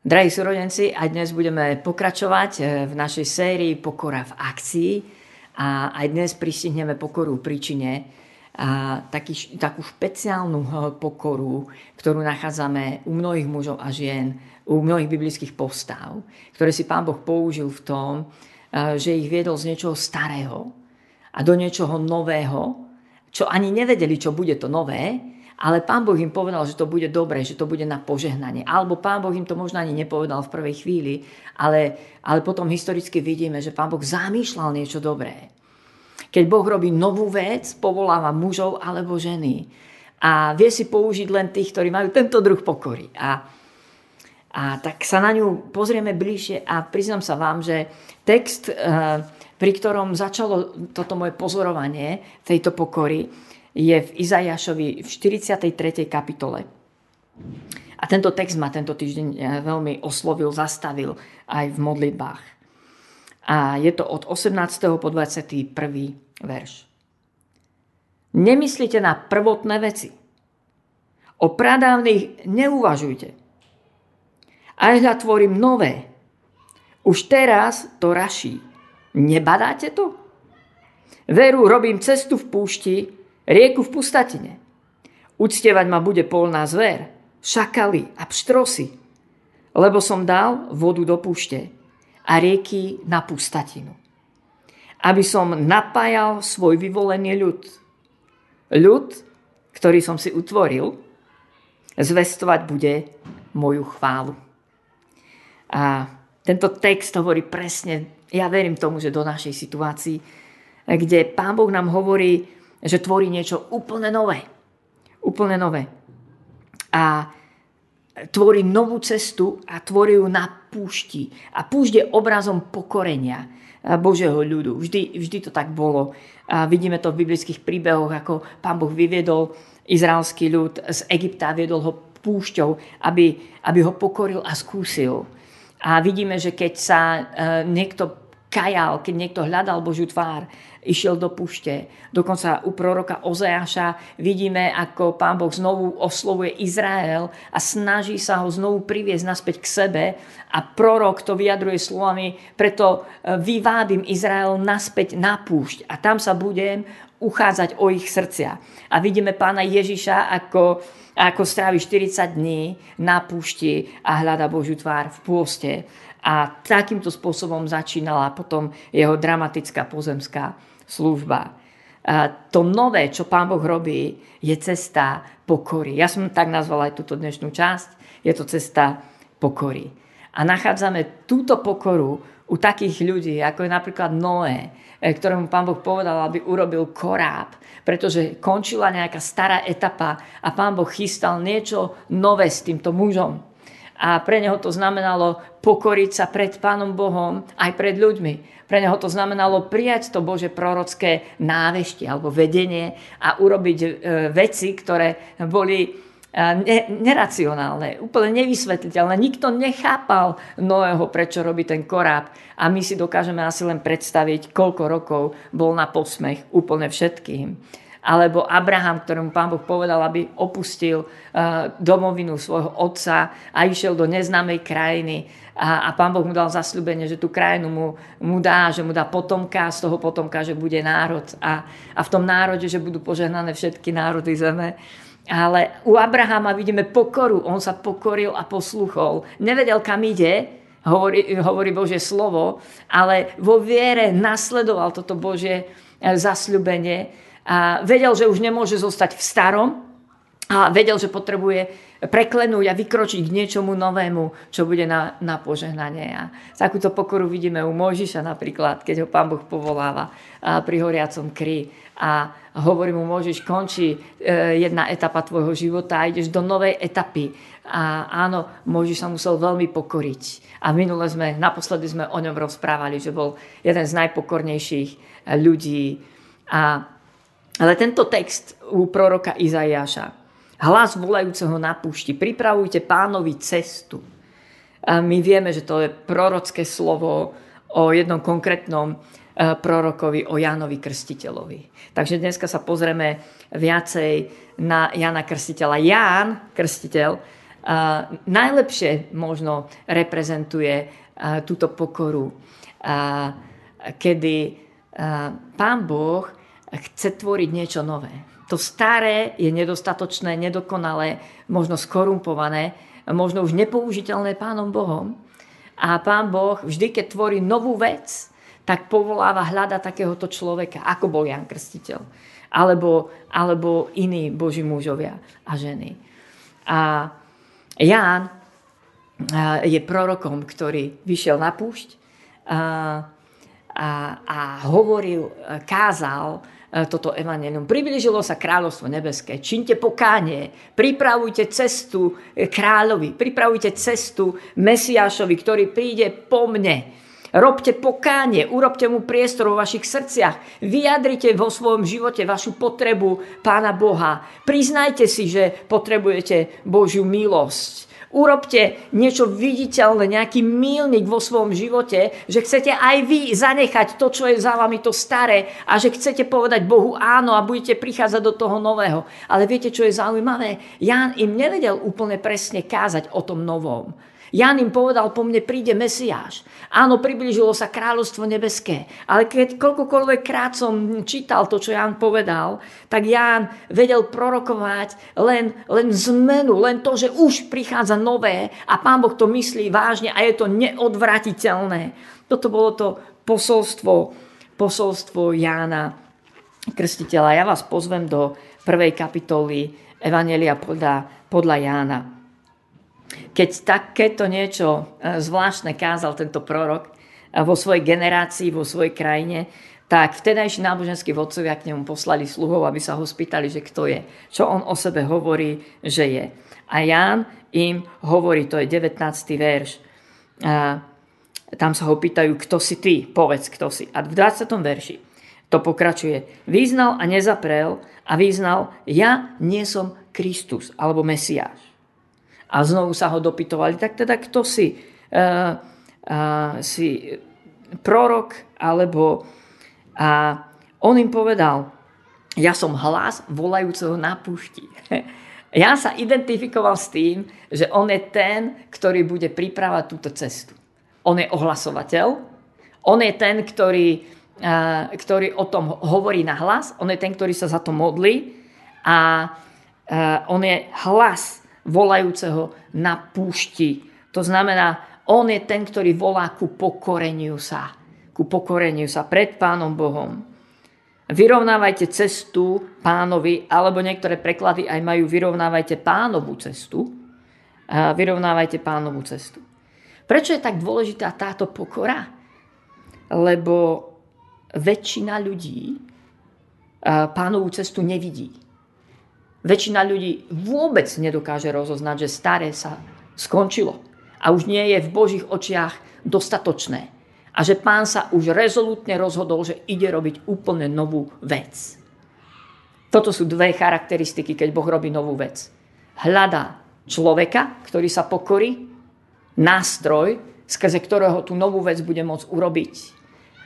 Drahí súrodenci, aj dnes budeme pokračovať eh, v našej sérii Pokora v akcii a aj dnes pristihneme pokoru príčine a taký, takú špeciálnu pokoru, ktorú nachádzame u mnohých mužov a žien, u mnohých biblických postav, ktoré si Pán Boh použil v tom, eh, že ich viedol z niečoho starého a do niečoho nového, čo ani nevedeli, čo bude to nové, ale pán Boh im povedal, že to bude dobré, že to bude na požehnanie. Alebo pán Boh im to možno ani nepovedal v prvej chvíli, ale, ale potom historicky vidíme, že pán Boh zamýšľal niečo dobré. Keď Boh robí novú vec, povoláva mužov alebo ženy. A vie si použiť len tých, ktorí majú tento druh pokory. A, a tak sa na ňu pozrieme bližšie a priznám sa vám, že text, eh, pri ktorom začalo toto moje pozorovanie tejto pokory, je v Izajašovi v 43. kapitole. A tento text ma tento týždeň eh, veľmi oslovil, zastavil aj v modlitbách. A je to od 18. po 21. verš. Nemyslite na prvotné veci. O pradávnych neuvažujte. Aj hľa tvorím nové. Už teraz to raší. Nebadáte to? Veru, robím cestu v púšti, rieku v pustatine. Uctievať ma bude polná zver, šakaly a pštrosy, lebo som dal vodu do púšte a rieky na pustatinu. Aby som napájal svoj vyvolený ľud. Ľud, ktorý som si utvoril, zvestovať bude moju chválu. A tento text hovorí presne, ja verím tomu, že do našej situácii, kde Pán Boh nám hovorí, že tvorí niečo úplne nové. Úplne nové. A tvorí novú cestu a tvorí ju na púšti. A púšť je obrazom pokorenia Božieho ľudu. Vždy, vždy to tak bolo. A vidíme to v biblických príbehoch, ako pán Boh vyviedol izraelský ľud z Egypta viedol ho púšťou, aby, aby ho pokoril a skúsil. A vidíme, že keď sa e, niekto kajal, keď niekto hľadal Božiu tvár, išiel do pušte. Dokonca u proroka Ozeáša vidíme, ako pán Boh znovu oslovuje Izrael a snaží sa ho znovu priviesť naspäť k sebe a prorok to vyjadruje slovami, preto e, vyvábim Izrael naspäť na púšť a tam sa budem uchádzať o ich srdcia. A vidíme pána Ježiša, ako, ako strávi 40 dní na púšti a hľada Božiu tvár v pôste. A takýmto spôsobom začínala potom jeho dramatická pozemská služba. A to nové, čo Pán Boh robí, je cesta pokory. Ja som tak nazvala aj túto dnešnú časť. Je to cesta pokory. A nachádzame túto pokoru u takých ľudí, ako je napríklad Noé, e, ktorému pán Boh povedal, aby urobil koráb, pretože končila nejaká stará etapa a pán Boh chystal niečo nové s týmto mužom a pre neho to znamenalo pokoriť sa pred Pánom Bohom aj pred ľuďmi. Pre neho to znamenalo prijať to Bože prorocké návešti alebo vedenie a urobiť e, veci, ktoré boli e, ne, neracionálne, úplne nevysvetliteľné. Nikto nechápal Noého, prečo robí ten koráb. A my si dokážeme asi len predstaviť, koľko rokov bol na posmech úplne všetkým alebo Abraham, ktorému pán Boh povedal, aby opustil uh, domovinu svojho otca a išiel do neznámej krajiny a, a pán Boh mu dal zasľubenie, že tú krajinu mu, mu dá, že mu dá potomka, z toho potomka, že bude národ a, a v tom národe, že budú požehnané všetky národy zeme. Ale u Abrahama vidíme pokoru. On sa pokoril a posluchol. Nevedel, kam ide, hovorí, hovorí Božie slovo, ale vo viere nasledoval toto Božie eh, zasľubenie a vedel, že už nemôže zostať v starom a vedel, že potrebuje preklenúť a vykročiť k niečomu novému, čo bude na, na požehnanie. A takúto pokoru vidíme u Mojžiša napríklad, keď ho pán Boh povoláva pri horiacom kry a hovorí mu, Mojžiš, končí e, jedna etapa tvojho života a ideš do novej etapy. A áno, Mojžiš sa musel veľmi pokoriť. A minule sme, naposledy sme o ňom rozprávali, že bol jeden z najpokornejších ľudí. A ale tento text u proroka Izaiáša, hlas volajúceho na púšti, pripravujte pánovi cestu. A my vieme, že to je prorocké slovo o jednom konkrétnom e, prorokovi, o Jánovi Krstiteľovi. Takže dneska sa pozrieme viacej na Jana Krstiteľa. Ján Krstiteľ najlepšie možno reprezentuje túto pokoru, kedy Pán Boh chce tvoriť niečo nové. To staré je nedostatočné, nedokonalé, možno skorumpované, možno už nepoužiteľné Pánom Bohom. A Pán Boh vždy, keď tvorí novú vec, tak povoláva hľada takéhoto človeka, ako bol Jan Krstiteľ, alebo, alebo iní Boží mužovia a ženy. A Ján je prorokom, ktorý vyšiel na púšť a, a, a hovoril, kázal toto evanelium. Priblížilo sa kráľovstvo nebeské. Činte pokánie, pripravujte cestu kráľovi, pripravujte cestu Mesiášovi, ktorý príde po mne. Robte pokánie, urobte mu priestor vo vašich srdciach, vyjadrite vo svojom živote vašu potrebu Pána Boha. Priznajte si, že potrebujete Božiu milosť. Urobte niečo viditeľné, nejaký mílnik vo svojom živote, že chcete aj vy zanechať to, čo je za vami to staré a že chcete povedať Bohu áno a budete prichádzať do toho nového. Ale viete, čo je zaujímavé? Ján im nevedel úplne presne kázať o tom novom. Jan im povedal, po mne príde Mesiáš. Áno, priblížilo sa kráľovstvo nebeské. Ale keď koľkokoľvek krát som čítal to, čo Jan povedal, tak Jan vedel prorokovať len, len zmenu, len to, že už prichádza nové a Pán Boh to myslí vážne a je to neodvratiteľné. Toto bolo to posolstvo, posolstvo Jána Krstiteľa. Ja vás pozvem do prvej kapitoly Evanelia podľa, podľa Jána. Keď takéto niečo e, zvláštne kázal tento prorok e, vo svojej generácii, vo svojej krajine, tak vtedajší náboženskí vodcovia k nemu poslali sluhov, aby sa ho spýtali, že kto je, čo on o sebe hovorí, že je. A Ján im hovorí, to je 19. verš, a tam sa ho pýtajú, kto si ty, povedz, kto si. A v 20. verši to pokračuje. Význal a nezaprel a význal, ja nie som Kristus alebo Mesiáš. A znovu sa ho dopytovali, tak teda kto si? Uh, uh, si prorok, alebo... A on im povedal, ja som hlas volajúceho na púšti. Ja sa identifikoval s tým, že on je ten, ktorý bude pripravať túto cestu. On je ohlasovateľ, on je ten, ktorý, ktorý o tom hovorí na hlas, on je ten, ktorý sa za to modlí a on je hlas volajúceho na púšti. To znamená, on je ten, ktorý volá ku pokoreniu sa. Ku pokoreniu sa pred Pánom Bohom. Vyrovnávajte cestu pánovi, alebo niektoré preklady aj majú vyrovnávajte pánovú cestu. Vyrovnávajte pánovú cestu. Prečo je tak dôležitá táto pokora? Lebo väčšina ľudí pánovú cestu nevidí. Väčšina ľudí vôbec nedokáže rozoznať, že staré sa skončilo a už nie je v Božích očiach dostatočné. A že pán sa už rezolútne rozhodol, že ide robiť úplne novú vec. Toto sú dve charakteristiky, keď Boh robí novú vec. Hľadá človeka, ktorý sa pokorí, nástroj, skrze ktorého tú novú vec bude môcť urobiť.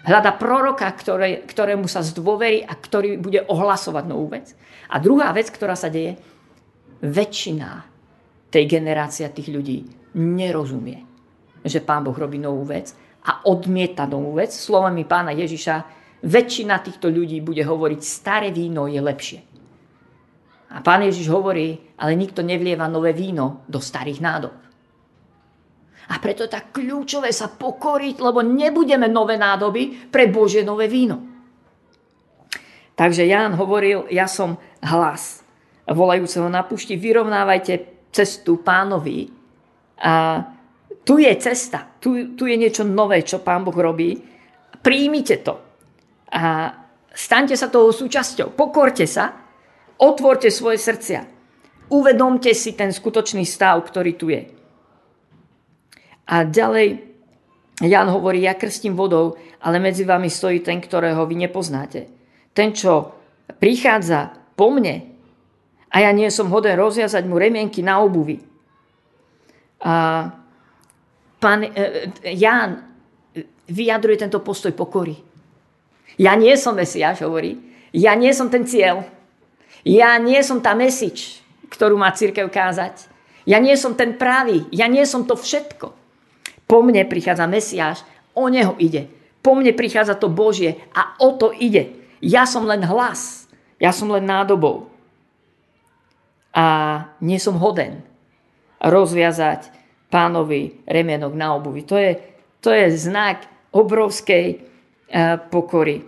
Hľada proroka, ktoré, ktorému sa zdôverí a ktorý bude ohlasovať novú vec. A druhá vec, ktorá sa deje, väčšina tej generácia tých ľudí nerozumie, že Pán Boh robí novú vec a odmieta novú vec. Slovami pána Ježiša, väčšina týchto ľudí bude hovoriť, staré víno je lepšie. A pán Ježiš hovorí, ale nikto nevlieva nové víno do starých nádob. A preto tak kľúčové sa pokoriť, lebo nebudeme nové nádoby pre Božie nové víno. Takže Ján hovoril, ja som hlas volajúceho na pušti, vyrovnávajte cestu pánovi. A tu je cesta, tu, tu je niečo nové, čo pán Boh robí. Príjmite to. A staňte sa toho súčasťou. Pokorte sa, otvorte svoje srdcia. Uvedomte si ten skutočný stav, ktorý tu je. A ďalej Jan hovorí, ja krstím vodou, ale medzi vami stojí ten, ktorého vy nepoznáte ten, čo prichádza po mne a ja nie som hoden rozviazať mu remienky na obuvi. A pán e, e, Ján vyjadruje tento postoj pokory. Ja nie som Mesiáš, hovorí. Ja nie som ten cieľ. Ja nie som tá mesič, ktorú má církev kázať. Ja nie som ten pravý, ja nie som to všetko. Po mne prichádza Mesiáš, o neho ide. Po mne prichádza to Božie a o to ide. Ja som len hlas, ja som len nádobou. A nie som hoden rozviazať pánovi remienok na obuvi. To je, to je znak obrovskej uh, pokory.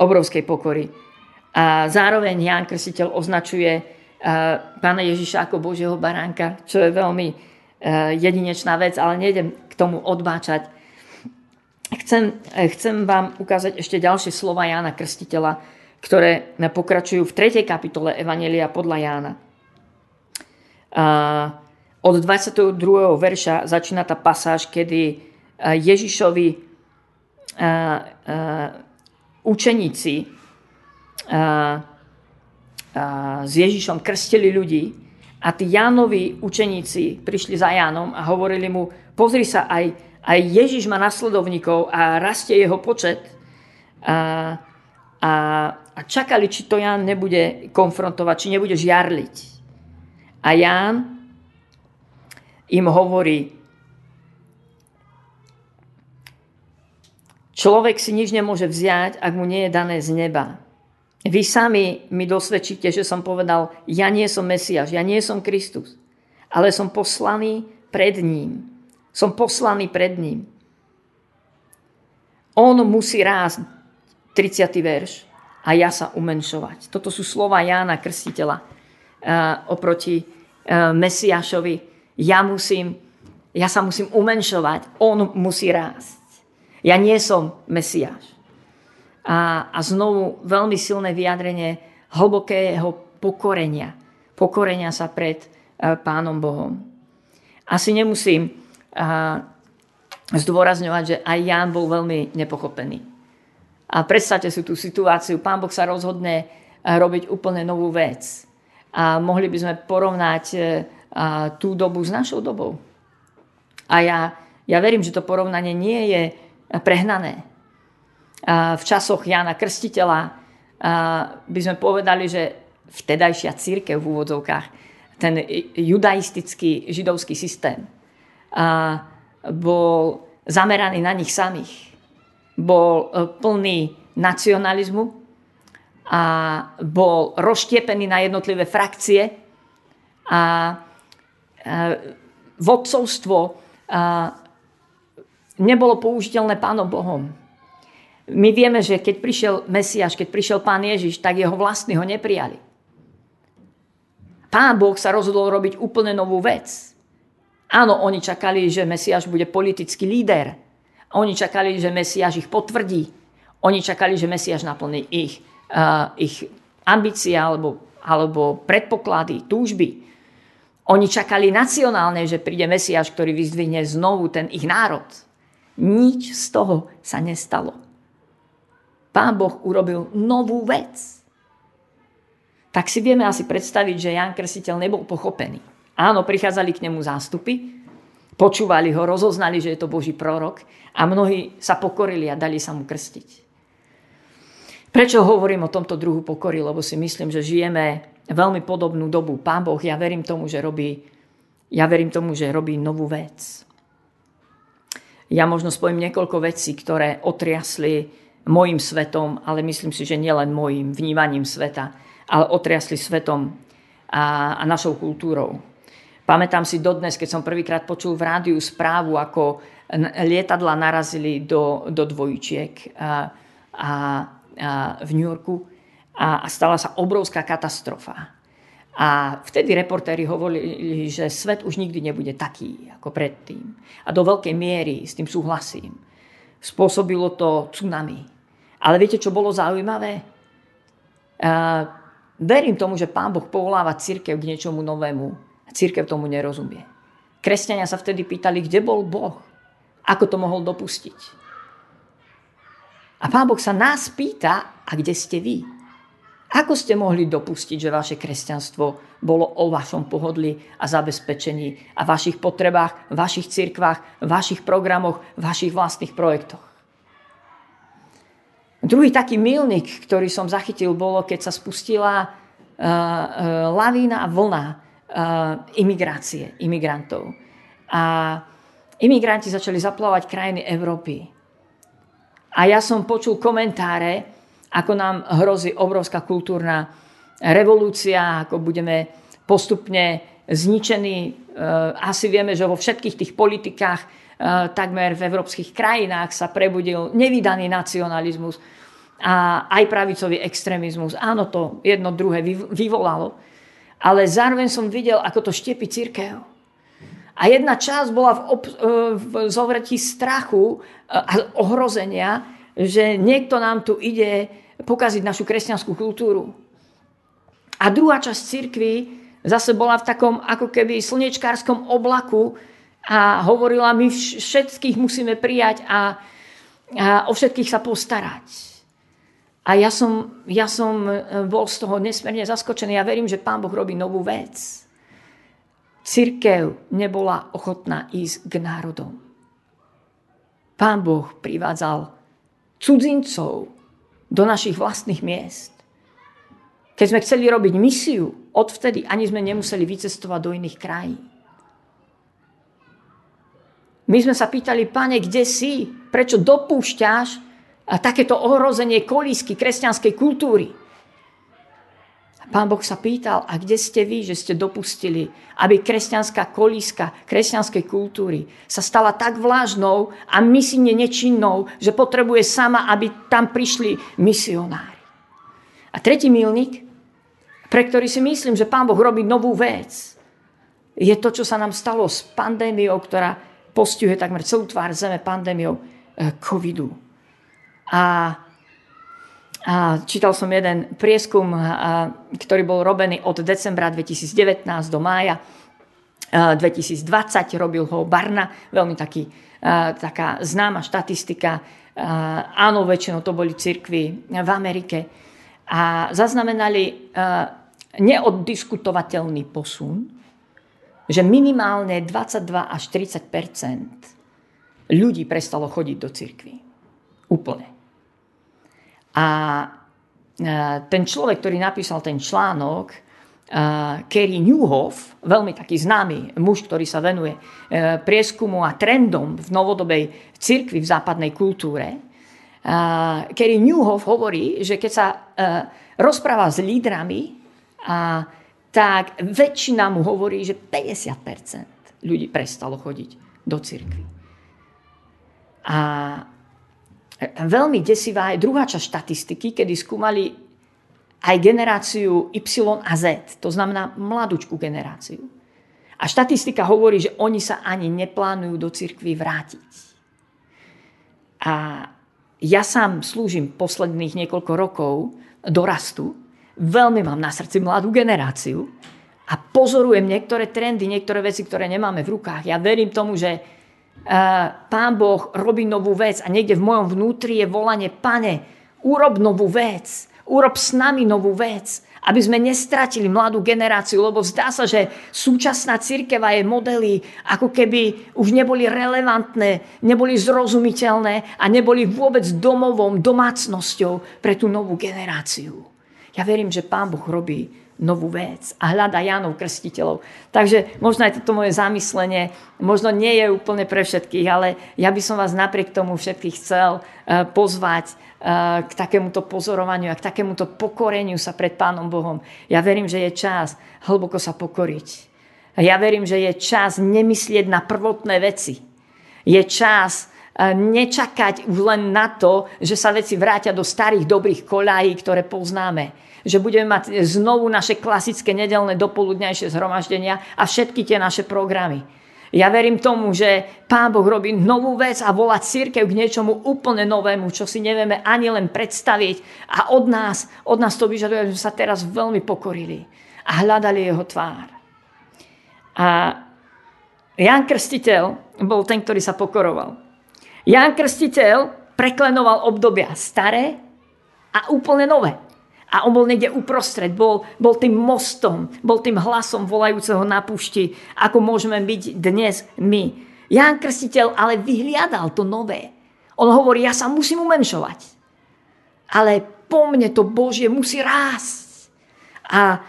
Obrovskej pokory. A zároveň Ján Krstiteľ označuje pána Ježiša ako Božieho baránka, čo je veľmi jedinečná vec, ale nejdem k tomu odbáčať. Chcem, e, chcem vám ukázať ešte ďalšie slova Jána Krstiteľa, ktoré pokračujú v 3. kapitole Evanelia podľa Jána. Od 22. verša začína tá pasáž, kedy e, Ježišovi učeníci s Ježišom krstili ľudí a tí Jánovi učeníci prišli za Jánom a hovorili mu, pozri sa, aj, aj Ježiš má nasledovníkov a rastie jeho počet. A, a, a čakali, či to Ján nebude konfrontovať, či nebude žiarliť. A Ján im hovorí, človek si nič nemôže vziať, ak mu nie je dané z neba. Vy sami mi dosvedčíte, že som povedal, ja nie som Mesiaš, ja nie som Kristus, ale som poslaný pred ním. Som poslaný pred ním. On musí rásť, 30. verš, a ja sa umenšovať. Toto sú slova Jána Krstiteľa uh, oproti uh, Mesiašovi. Ja, musím, ja sa musím umenšovať, on musí rásť. Ja nie som Mesiáš a, a znovu veľmi silné vyjadrenie hlbokého pokorenia. Pokorenia sa pred uh, Pánom Bohom. Asi nemusím uh, zdôrazňovať, že aj Ján bol veľmi nepochopený. A predstavte si tú situáciu, Pán Boh sa rozhodne uh, robiť úplne novú vec. A mohli by sme porovnať uh, tú dobu s našou dobou. A ja, ja verím, že to porovnanie nie je prehnané v časoch Jana Krstiteľa by sme povedali, že vtedajšia církev v úvodzovkách, ten judaistický židovský systém bol zameraný na nich samých. Bol e, plný nacionalizmu a bol rozštiepený na jednotlivé frakcie a e, vodcovstvo nebolo použiteľné pánom Bohom my vieme, že keď prišiel Mesiáš, keď prišiel Pán Ježiš, tak jeho vlastní ho neprijali. Pán Boh sa rozhodol robiť úplne novú vec. Áno, oni čakali, že Mesiáš bude politický líder. Oni čakali, že Mesiáš ich potvrdí. Oni čakali, že Mesiáš naplní ich, uh, ich ambície alebo, alebo predpoklady, túžby. Oni čakali nacionálne, že príde Mesiáš, ktorý vyzdvihne znovu ten ich národ. Nič z toho sa nestalo. Pán Boh urobil novú vec. Tak si vieme asi predstaviť, že Jan Krsiteľ nebol pochopený. Áno, prichádzali k nemu zástupy, počúvali ho, rozoznali, že je to Boží prorok a mnohí sa pokorili a dali sa mu krstiť. Prečo hovorím o tomto druhu pokory? Lebo si myslím, že žijeme veľmi podobnú dobu. Pán Boh, ja verím tomu, že robí, ja verím tomu, že robí novú vec. Ja možno spojím niekoľko vecí, ktoré otriasli môjim svetom, ale myslím si, že nielen môjim vnímaním sveta, ale otriasli svetom a, a našou kultúrou. Pamätám si dodnes, keď som prvýkrát počul v rádiu správu, ako lietadla narazili do, do dvojčiek a, a, a v New Yorku a, a stala sa obrovská katastrofa. A vtedy reportéri hovorili, že svet už nikdy nebude taký ako predtým. A do veľkej miery s tým súhlasím. Spôsobilo to tsunami, ale viete, čo bolo zaujímavé? Uh, verím tomu, že Pán Boh povoláva církev k niečomu novému. A církev tomu nerozumie. Kresťania sa vtedy pýtali, kde bol Boh? Ako to mohol dopustiť? A Pán Boh sa nás pýta, a kde ste vy? Ako ste mohli dopustiť, že vaše kresťanstvo bolo o vašom pohodli a zabezpečení a vašich potrebách, vašich cirkvách, vašich programoch, vašich vlastných projektoch? Druhý taký milník, ktorý som zachytil, bolo, keď sa spustila uh, uh, lavína a vlna imigrácie, imigrantov. A imigranti začali zaplávať krajiny Európy. A ja som počul komentáre, ako nám hrozí obrovská kultúrna revolúcia, ako budeme postupne zničení. Asi vieme, že vo všetkých tých politikách takmer v európskych krajinách sa prebudil nevydaný nacionalizmus a aj pravicový extrémizmus. Áno, to jedno druhé vyvolalo. Ale zároveň som videl, ako to štiepi církev. A jedna časť bola v, ob, e, v zovretí strachu a ohrozenia, že niekto nám tu ide pokaziť našu kresťanskú kultúru. A druhá časť cirkvy zase bola v takom ako keby slnečkárskom oblaku a hovorila, my všetkých musíme prijať a, a o všetkých sa postarať. A ja som, ja som e, bol z toho nesmierne zaskočený. Ja verím, že Pán Boh robí novú vec. Cirkev nebola ochotná ísť k národom. Pán Boh privádzal cudzincov do našich vlastných miest. Keď sme chceli robiť misiu, odvtedy ani sme nemuseli vycestovať do iných krajín. My sme sa pýtali, pane, kde si? Prečo dopúšťaš takéto ohrozenie kolísky kresťanskej kultúry. Pán Boh sa pýtal, a kde ste vy, že ste dopustili, aby kresťanská kolíska kresťanskej kultúry sa stala tak vlážnou a misijne nečinnou, že potrebuje sama, aby tam prišli misionári. A tretí milník, pre ktorý si myslím, že pán Boh robí novú vec, je to, čo sa nám stalo s pandémiou, ktorá postihuje takmer celú tvár zeme pandémiou eh, covidu a, a čítal som jeden prieskum, a, ktorý bol robený od decembra 2019 do mája 2020. Robil ho Barna, veľmi taký, a, taká známa štatistika. A, áno, väčšinou to boli cirkvy v Amerike. A zaznamenali neoddiskutovateľný posun, že minimálne 22 až 30% ľudí prestalo chodiť do cirkvy. Úplne. A ten človek, ktorý napísal ten článok, Kerry Newhoff, veľmi taký známy muž, ktorý sa venuje e, prieskumu a trendom v novodobej cirkvi v západnej kultúre. Kerry Newhoff hovorí, že keď sa e, rozpráva s lídrami, tak väčšina mu hovorí, že 50% ľudí prestalo chodiť do cirkvi. A veľmi desivá je druhá časť štatistiky, kedy skúmali aj generáciu Y a Z, to znamená mladúčku generáciu. A štatistika hovorí, že oni sa ani neplánujú do cirkvy vrátiť. A ja sám slúžim posledných niekoľko rokov dorastu, veľmi mám na srdci mladú generáciu a pozorujem niektoré trendy, niektoré veci, ktoré nemáme v rukách. Ja verím tomu, že Pán Boh robí novú vec a niekde v mojom vnútri je volanie, pane, urob novú vec, urob s nami novú vec, aby sme nestratili mladú generáciu, lebo zdá sa, že súčasná církeva je modely, ako keby už neboli relevantné, neboli zrozumiteľné a neboli vôbec domovom, domácnosťou pre tú novú generáciu. Ja verím, že Pán Boh robí novú vec a hľada Jánov krstiteľov. Takže možno aj toto moje zamyslenie, možno nie je úplne pre všetkých, ale ja by som vás napriek tomu všetkých chcel eh, pozvať eh, k takémuto pozorovaniu a k takémuto pokoreniu sa pred Pánom Bohom. Ja verím, že je čas hlboko sa pokoriť. Ja verím, že je čas nemyslieť na prvotné veci. Je čas nečakať už len na to, že sa veci vrátia do starých dobrých koľají, ktoré poznáme že budeme mať znovu naše klasické nedelné dopoludňajšie zhromaždenia a všetky tie naše programy. Ja verím tomu, že Pán Boh robí novú vec a volá církev k niečomu úplne novému, čo si nevieme ani len predstaviť. A od nás, od nás to vyžaduje, že sa teraz veľmi pokorili a hľadali jeho tvár. A Jan Krstiteľ bol ten, ktorý sa pokoroval. Jan Krstiteľ preklenoval obdobia staré a úplne nové. A on bol niekde uprostred, bol, bol tým mostom, bol tým hlasom volajúceho na púšti, ako môžeme byť dnes my. Ján Krstiteľ ale vyhliadal to nové. On hovorí, ja sa musím umenšovať. Ale po mne to Božie musí rásť. A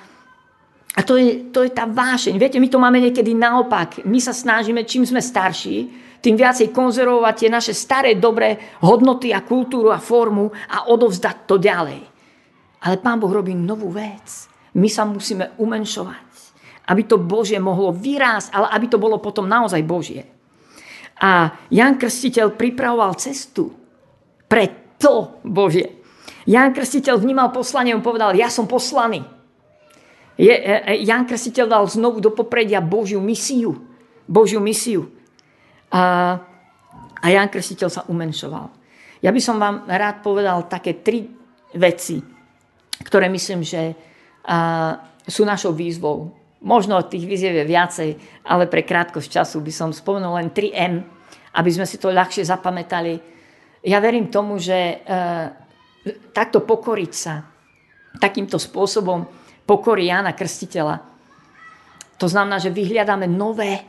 A to je, to je tá vášeň. Viete, my to máme niekedy naopak. My sa snažíme, čím sme starší, tým viacej konzervovať tie naše staré dobré hodnoty a kultúru a formu a odovzdať to ďalej. Ale Pán Boh robí novú vec. My sa musíme umenšovať. Aby to Božie mohlo vyrásť, ale aby to bolo potom naozaj Božie. A Jan Krstiteľ pripravoval cestu pre to Božie. Jan Krstiteľ vnímal poslanie, on povedal, ja som poslaný. Je, e, e, Jan Krstiteľ dal znovu do popredia Božiu misiu. Božiu misiu. A, a Jan Krstiteľ sa umenšoval. Ja by som vám rád povedal také tri veci, ktoré myslím, že a, sú našou výzvou. Možno tých výziev je viacej, ale pre krátkosť času by som spomenul len 3M, aby sme si to ľahšie zapamätali. Ja verím tomu, že e, takto pokoriť sa takýmto spôsobom pokory Jána Krstiteľa. To znamená, že vyhľadáme nové,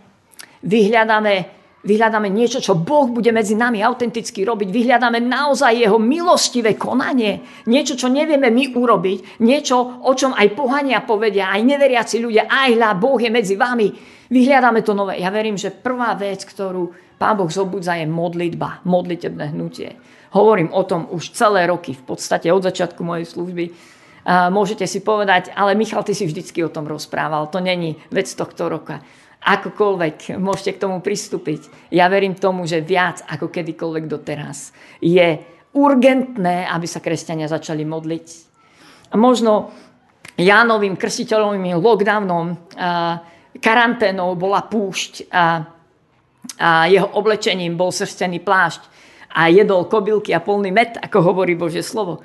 vyhľadáme, vyhľadáme niečo, čo Boh bude medzi nami autenticky robiť. Vyhľadáme naozaj jeho milostivé konanie. Niečo, čo nevieme my urobiť. Niečo, o čom aj pohania povedia, aj neveriaci ľudia. Aj hľa, Boh je medzi vami. Vyhľadáme to nové. Ja verím, že prvá vec, ktorú Pán Boh zobudza, je modlitba, modlitebné hnutie. Hovorím o tom už celé roky, v podstate od začiatku mojej služby môžete si povedať, ale Michal, ty si vždycky o tom rozprával, to není vec tohto roka. Akokoľvek môžete k tomu pristúpiť. Ja verím tomu, že viac ako kedykoľvek doteraz je urgentné, aby sa kresťania začali modliť. A možno Jánovým krstiteľovým lockdownom, karanténou bola púšť a, a jeho oblečením bol srstený plášť a jedol kobylky a polný met, ako hovorí Bože slovo.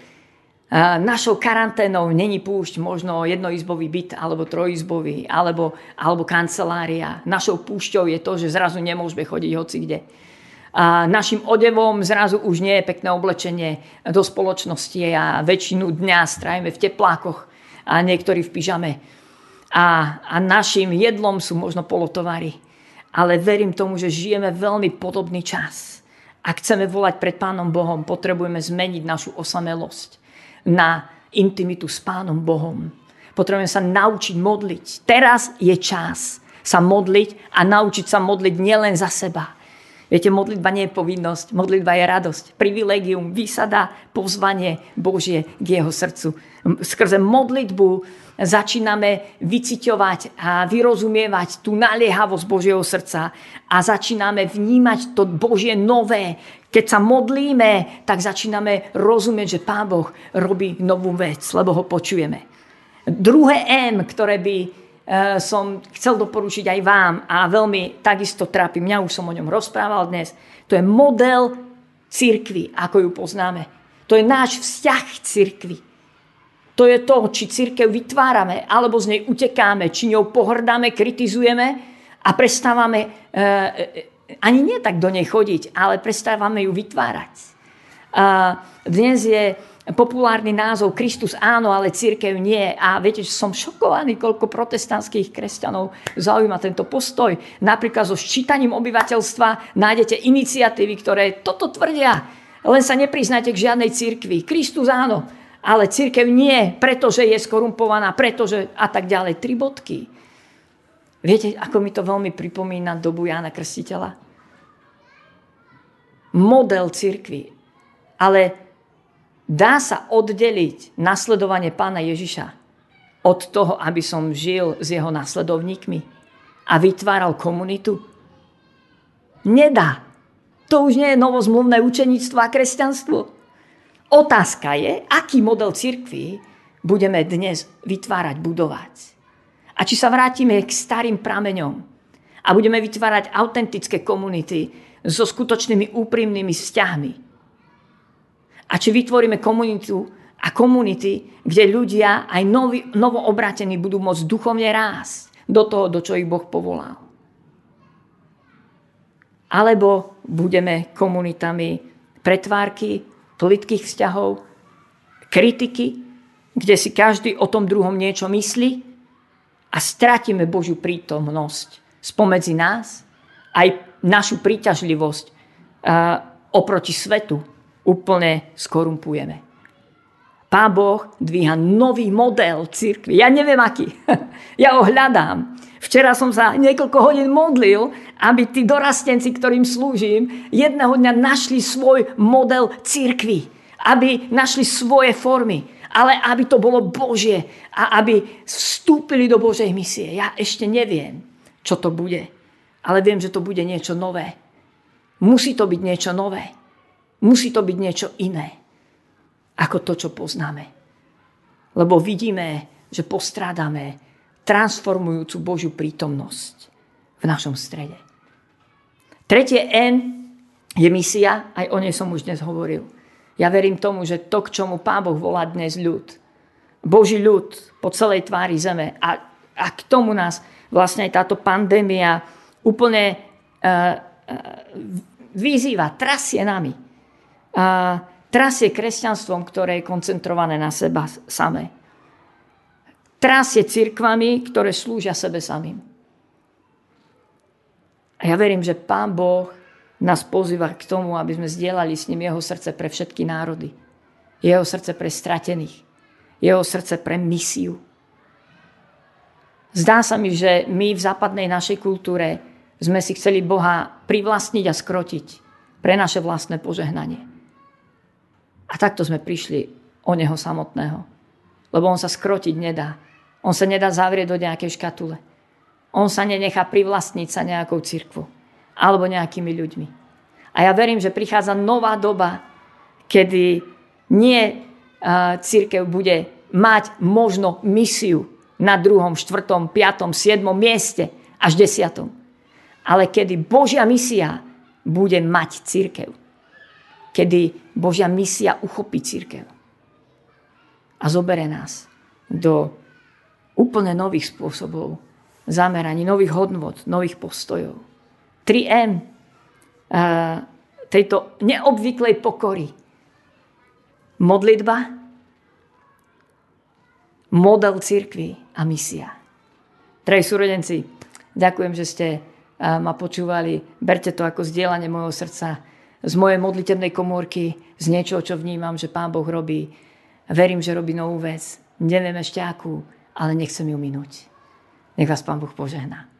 Našou karanténou není púšť možno jednoizbový byt alebo trojizbový alebo, alebo kancelária. Našou púšťou je to, že zrazu nemôžeme chodiť hoci kde. A našim odevom zrazu už nie je pekné oblečenie do spoločnosti a väčšinu dňa strajme v teplákoch a niektorí v pyžame. A, a našim jedlom sú možno polotovary. Ale verím tomu, že žijeme veľmi podobný čas. Ak chceme volať pred Pánom Bohom, potrebujeme zmeniť našu osamelosť na intimitu s Pánom Bohom. Potrebujeme sa naučiť modliť. Teraz je čas sa modliť a naučiť sa modliť nielen za seba. Viete, modlitba nie je povinnosť, modlitba je radosť, privilegium, výsada, pozvanie Božie k jeho srdcu. Skrze modlitbu začíname vyciťovať a vyrozumievať tú naliehavosť Božieho srdca a začíname vnímať to Božie nové, keď sa modlíme, tak začíname rozumieť, že Pán Boh robí novú vec, lebo ho počujeme. Druhé M, ktoré by e, som chcel doporučiť aj vám a veľmi takisto trápi, mňa už som o ňom rozprával dnes, to je model cirkvy, ako ju poznáme. To je náš vzťah k cirkvi. To je to, či církev vytvárame, alebo z nej utekáme, či ňou pohrdáme, kritizujeme a prestávame e, ani nie tak do nej chodiť, ale prestávame ju vytvárať. Dnes je populárny názov Kristus áno, ale církev nie. A viete, že som šokovaný, koľko protestantských kresťanov zaujíma tento postoj. Napríklad so ščítaním obyvateľstva nájdete iniciatívy, ktoré toto tvrdia. Len sa nepriznajte k žiadnej církvi. Kristus áno, ale církev nie, pretože je skorumpovaná, pretože a tak ďalej. Tri bodky. Viete, ako mi to veľmi pripomína dobu Jána Krstiteľa? Model cirkvi. Ale dá sa oddeliť nasledovanie pána Ježiša od toho, aby som žil s jeho nasledovníkmi a vytváral komunitu? Nedá. To už nie je novozmluvné učeníctvo a kresťanstvo. Otázka je, aký model cirkvi budeme dnes vytvárať, budovať. A či sa vrátime k starým prameňom a budeme vytvárať autentické komunity so skutočnými úprimnými vzťahmi. A či vytvoríme komunitu a komunity, kde ľudia aj novi, novoobrátení budú môcť duchovne rásť do toho, do čo ich Boh povolal. Alebo budeme komunitami pretvárky, plitkých vzťahov, kritiky, kde si každý o tom druhom niečo myslí a stratíme Božiu prítomnosť spomedzi nás, aj našu príťažlivosť uh, oproti svetu úplne skorumpujeme. Pán Boh dvíha nový model cirkvi. Ja neviem aký. Ja ho hľadám. Včera som sa niekoľko hodín modlil, aby tí dorastenci, ktorým slúžim, jedného dňa našli svoj model cirkvi. Aby našli svoje formy. Ale aby to bolo Božie. A aby vstúpili do Božej misie. Ja ešte neviem, čo to bude. Ale viem, že to bude niečo nové. Musí to byť niečo nové. Musí to byť niečo iné ako to, čo poznáme. Lebo vidíme, že postrádame transformujúcu Božiu prítomnosť v našom strede. Tretie N je misia, aj o nej som už dnes hovoril. Ja verím tomu, že to, k čomu Pán Boh volá dnes ľud, Boží ľud po celej tvári zeme a, a k tomu nás vlastne aj táto pandémia úplne uh, uh, vyzýva, trasie nami. Uh, trasie kresťanstvom, ktoré je koncentrované na seba samé. Trasie cirkvami, ktoré slúžia sebe samým. A ja verím, že Pán Boh nás pozýva k tomu, aby sme zdieľali s ním jeho srdce pre všetky národy. Jeho srdce pre stratených. Jeho srdce pre misiu. Zdá sa mi, že my v západnej našej kultúre sme si chceli Boha privlastniť a skrotiť pre naše vlastné požehnanie. A takto sme prišli o neho samotného. Lebo on sa skrotiť nedá. On sa nedá zavrieť do nejakej škatule. On sa nenechá privlastniť sa nejakou cirkvu alebo nejakými ľuďmi. A ja verím, že prichádza nová doba, kedy nie církev bude mať možno misiu na druhom, štvrtom, piatom, siedmom mieste až desiatom. Ale kedy Božia misia bude mať církev kedy Božia misia uchopí církev a zobere nás do úplne nových spôsobov zameraní, nových hodnot, nových postojov. 3M eh, tejto neobvyklej pokory. Modlitba, model církvy a misia. Drahí súrodenci, ďakujem, že ste ma počúvali. Berte to ako zdieľanie môjho srdca z mojej modlitebnej komórky, z niečoho, čo vnímam, že Pán Boh robí. Verím, že robí novú vec. Neviem ešte akú, ale nechcem ju minúť. Nech vás Pán Boh požehná.